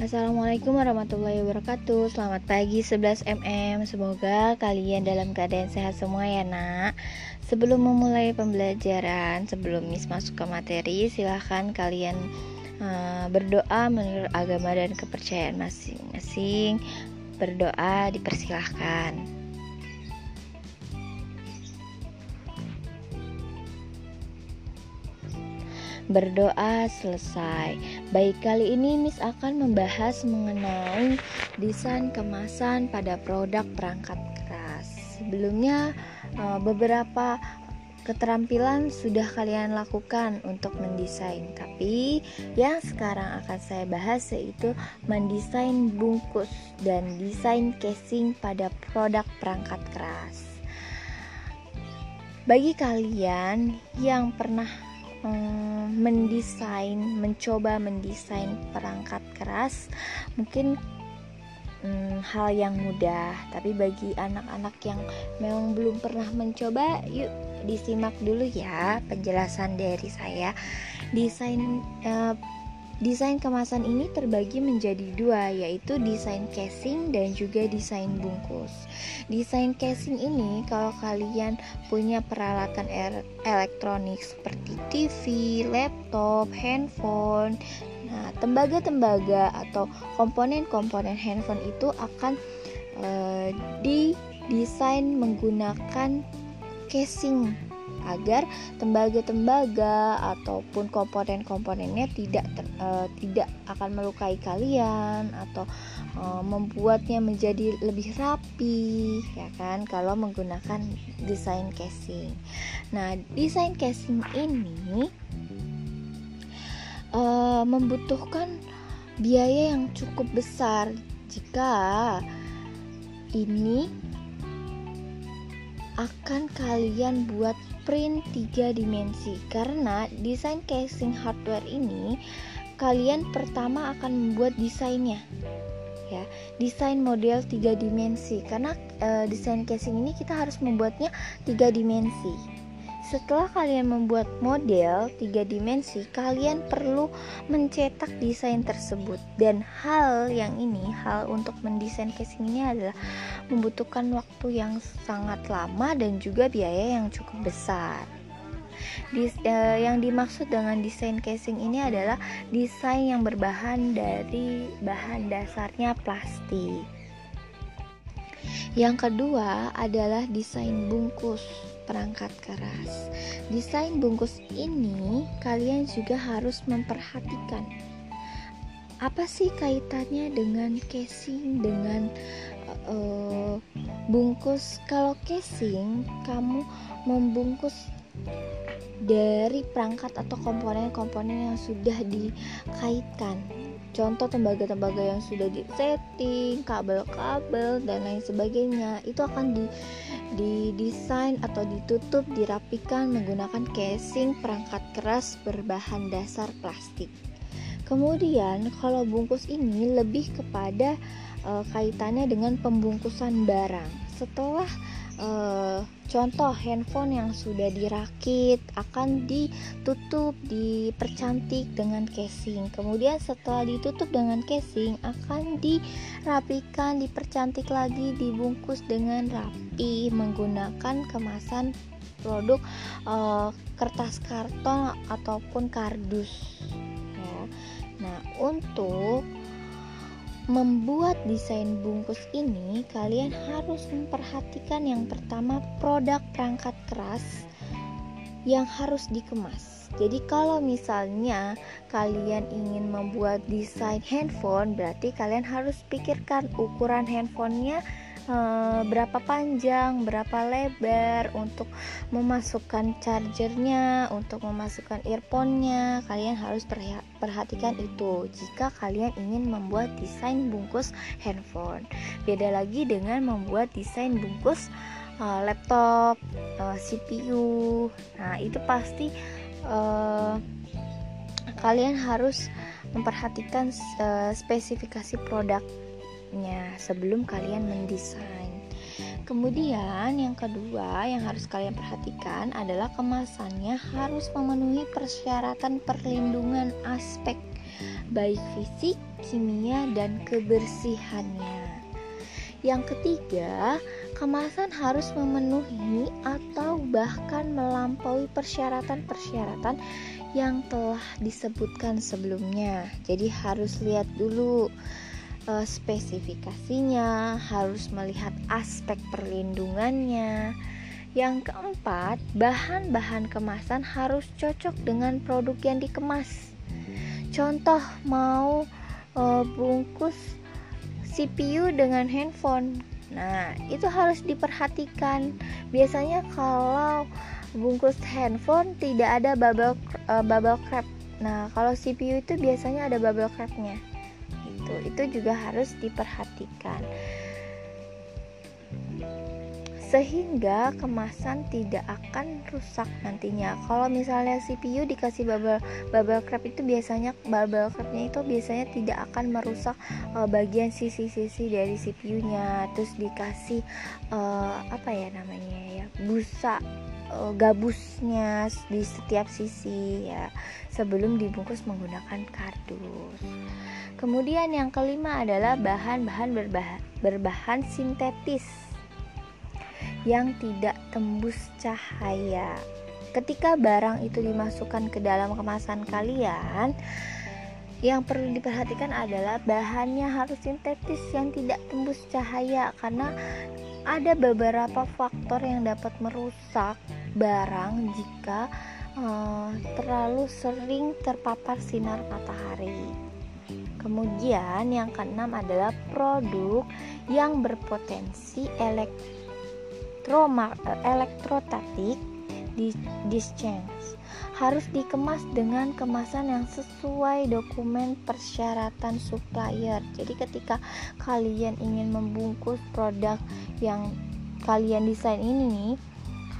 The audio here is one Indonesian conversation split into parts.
Assalamualaikum warahmatullahi wabarakatuh. Selamat pagi 11mm Semoga kalian dalam keadaan sehat semua ya nak. Sebelum memulai pembelajaran Sebelum Miss masuk ke materi Silahkan kalian uh, berdoa menurut agama dan kepercayaan masing-masing. Berdoa dipersilahkan. Berdoa selesai. Baik, kali ini Miss akan membahas mengenai desain kemasan pada produk perangkat keras. Sebelumnya eh, beberapa keterampilan sudah kalian lakukan untuk mendesain, tapi yang sekarang akan saya bahas yaitu mendesain bungkus dan desain casing pada produk perangkat keras. Bagi kalian yang pernah mendesain, mencoba mendesain perangkat keras, mungkin hmm, hal yang mudah. Tapi bagi anak-anak yang memang belum pernah mencoba, yuk disimak dulu ya penjelasan dari saya. Desain uh, Desain kemasan ini terbagi menjadi dua, yaitu desain casing dan juga desain bungkus. Desain casing ini, kalau kalian punya peralatan er elektronik seperti TV, laptop, handphone, nah tembaga-tembaga atau komponen-komponen handphone itu akan uh, didesain menggunakan casing agar tembaga-tembaga ataupun komponen-komponennya tidak ter, uh, tidak akan melukai kalian atau uh, membuatnya menjadi lebih rapi ya kan kalau menggunakan desain casing. Nah, desain casing ini uh, membutuhkan biaya yang cukup besar jika ini akan kalian buat print 3 dimensi. Karena desain casing hardware ini kalian pertama akan membuat desainnya ya. Desain model 3 dimensi. Karena e, desain casing ini kita harus membuatnya 3 dimensi setelah kalian membuat model tiga dimensi, kalian perlu mencetak desain tersebut. Dan hal yang ini, hal untuk mendesain casing ini adalah membutuhkan waktu yang sangat lama dan juga biaya yang cukup besar. Dis, eh, yang dimaksud dengan desain casing ini adalah desain yang berbahan dari bahan dasarnya plastik. Yang kedua adalah desain bungkus perangkat keras. Desain bungkus ini kalian juga harus memperhatikan apa sih kaitannya dengan casing dengan uh, bungkus. Kalau casing kamu membungkus dari perangkat atau komponen-komponen yang sudah dikaitkan contoh tembaga-tembaga yang sudah di setting, kabel-kabel dan lain sebagainya itu akan di didesain atau ditutup dirapikan menggunakan casing perangkat keras berbahan dasar plastik. Kemudian kalau bungkus ini lebih kepada e, kaitannya dengan pembungkusan barang. Setelah uh, contoh handphone yang sudah dirakit akan ditutup dipercantik dengan casing kemudian setelah ditutup dengan casing akan dirapikan dipercantik lagi dibungkus dengan rapi menggunakan kemasan produk uh, kertas karton ataupun kardus ya. nah untuk membuat desain bungkus ini, kalian harus memperhatikan yang pertama produk perangkat keras yang harus dikemas. Jadi kalau misalnya kalian ingin membuat desain handphone, berarti kalian harus pikirkan ukuran handphonenya Eh, berapa panjang, berapa lebar untuk memasukkan chargernya, untuk memasukkan earphone-nya. Kalian harus perhatikan itu jika kalian ingin membuat desain bungkus handphone. Beda lagi dengan membuat desain bungkus uh, laptop, uh, eh, CPU. Nah, itu pasti uh, kalian harus memperhatikan uh, spesifikasi produk sebelum kalian mendesain. Kemudian yang kedua yang harus kalian perhatikan adalah kemasannya harus memenuhi persyaratan perlindungan aspek baik fisik, kimia, dan kebersihannya. Yang ketiga, kemasan harus memenuhi atau bahkan melampaui persyaratan-persyaratan yang telah disebutkan sebelumnya. Jadi harus lihat dulu uh, spesifikasinya, harus melihat aspek perlindungannya. Yang keempat, bahan-bahan kemasan harus cocok dengan produk yang dikemas. Contoh mau uh, bungkus CPU dengan handphone. Nah, itu harus diperhatikan. Biasanya kalau bungkus handphone tidak ada bubble uh, bubble wrap. Nah, kalau CPU itu biasanya ada bubble wrapnya itu juga harus diperhatikan sehingga kemasan tidak akan rusak nantinya. Kalau misalnya CPU dikasih bubble bubble wrap itu biasanya bubble wrapnya itu biasanya tidak akan merusak uh, bagian sisi-sisi dari CPU-nya. Terus dikasih uh, apa ya namanya ya busa uh, gabusnya di setiap sisi ya sebelum dibungkus menggunakan kardus. Kemudian yang kelima adalah bahan-bahan berbahan, berbahan sintetis yang tidak tembus cahaya. Ketika barang itu dimasukkan ke dalam kemasan kalian, yang perlu diperhatikan adalah bahannya harus sintetis yang tidak tembus cahaya karena ada beberapa faktor yang dapat merusak barang jika uh, terlalu sering terpapar sinar matahari. Kemudian yang keenam adalah produk yang berpotensi elektro elektrostatik discharge harus dikemas dengan kemasan yang sesuai dokumen persyaratan supplier. Jadi ketika kalian ingin membungkus produk yang kalian desain ini nih,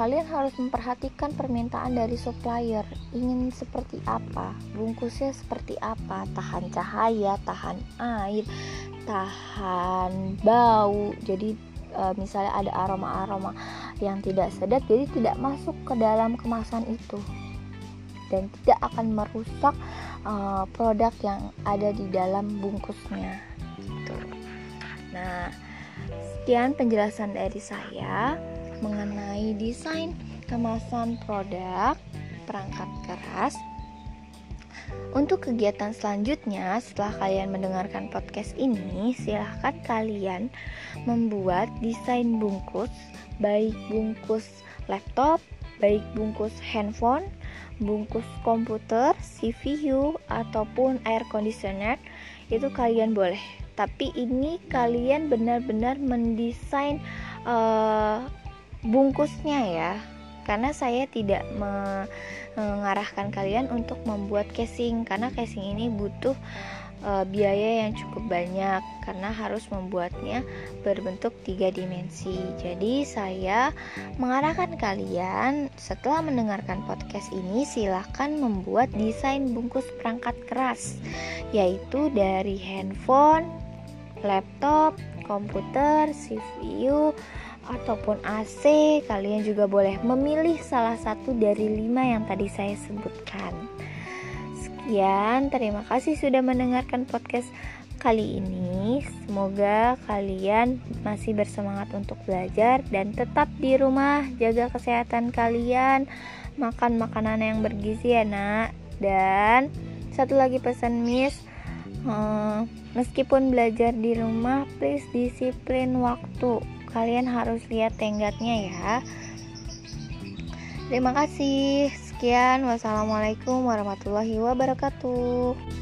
kalian harus memperhatikan permintaan dari supplier. Ingin seperti apa? Bungkusnya seperti apa? Tahan cahaya tahan air tahan bau. Jadi e, misalnya ada aroma-aroma yang tidak sedap jadi tidak masuk ke dalam kemasan itu dan tidak akan merusak e, produk yang ada di dalam bungkusnya gitu. nah sekian penjelasan dari saya mengenai desain kemasan produk perangkat keras. Untuk kegiatan selanjutnya, setelah kalian mendengarkan podcast ini, silahkan kalian membuat desain bungkus, baik bungkus laptop, baik bungkus handphone, bungkus komputer, CPU, ataupun air conditioner, itu kalian boleh. Tapi ini kalian benar-benar mendesain uh, bungkusnya ya karena saya tidak mengarahkan kalian untuk membuat casing karena casing ini butuh uh, biaya yang cukup banyak karena harus membuatnya berbentuk tiga dimensi. Jadi saya mengarahkan kalian setelah mendengarkan podcast ini silahkan membuat desain bungkus perangkat keras yaitu dari handphone, laptop, komputer, CPU, ataupun AC, kalian juga boleh memilih salah satu dari lima yang tadi saya sebutkan. Sekian, terima kasih sudah mendengarkan podcast kali ini. Semoga kalian masih bersemangat untuk belajar dan tetap di rumah, jaga kesehatan kalian, makan makanan yang bergizi ya, Nak. Dan satu lagi pesan Miss, hmm, meskipun belajar di rumah, please disiplin waktu kalian harus lihat tenggatnya ya. Terima kasih. Sekian. Wassalamualaikum warahmatullahi wabarakatuh